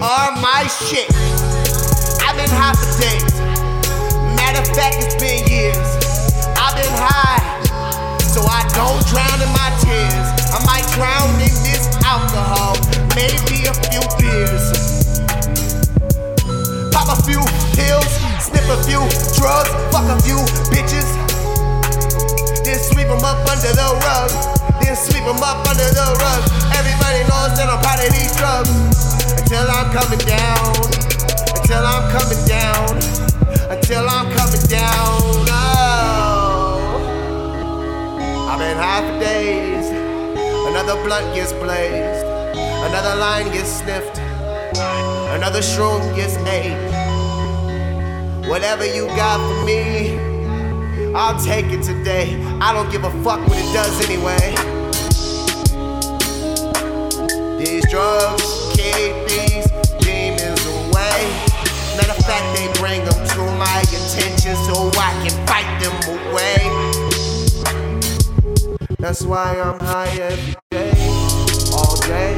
are my shit. I've been high for. Matter of fact, it's been years. I've been high, so I don't drown in my tears. I might drown in this alcohol, maybe a few beers. Few bitches. Then sweep them up under the rug. Then sweep them up under the rug. Everybody knows that I'm part of these drugs. Until I'm coming down. Until I'm coming down. Until I'm coming down. Oh. I've been high for days. Another blunt gets blazed. Another line gets sniffed. Another shroom gets ate. Whatever you got for me, I'll take it today. I don't give a fuck what it does anyway. These drugs keep these demons away. Matter of fact, they bring them to my attention so I can fight them away. That's why I'm high every day, all day.